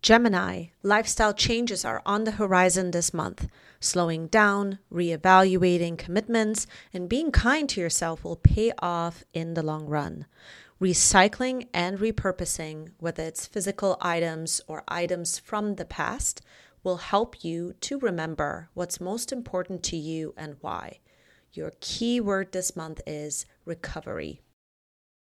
Gemini, lifestyle changes are on the horizon this month. Slowing down, reevaluating commitments, and being kind to yourself will pay off in the long run. Recycling and repurposing, whether it's physical items or items from the past, will help you to remember what's most important to you and why. Your key word this month is recovery.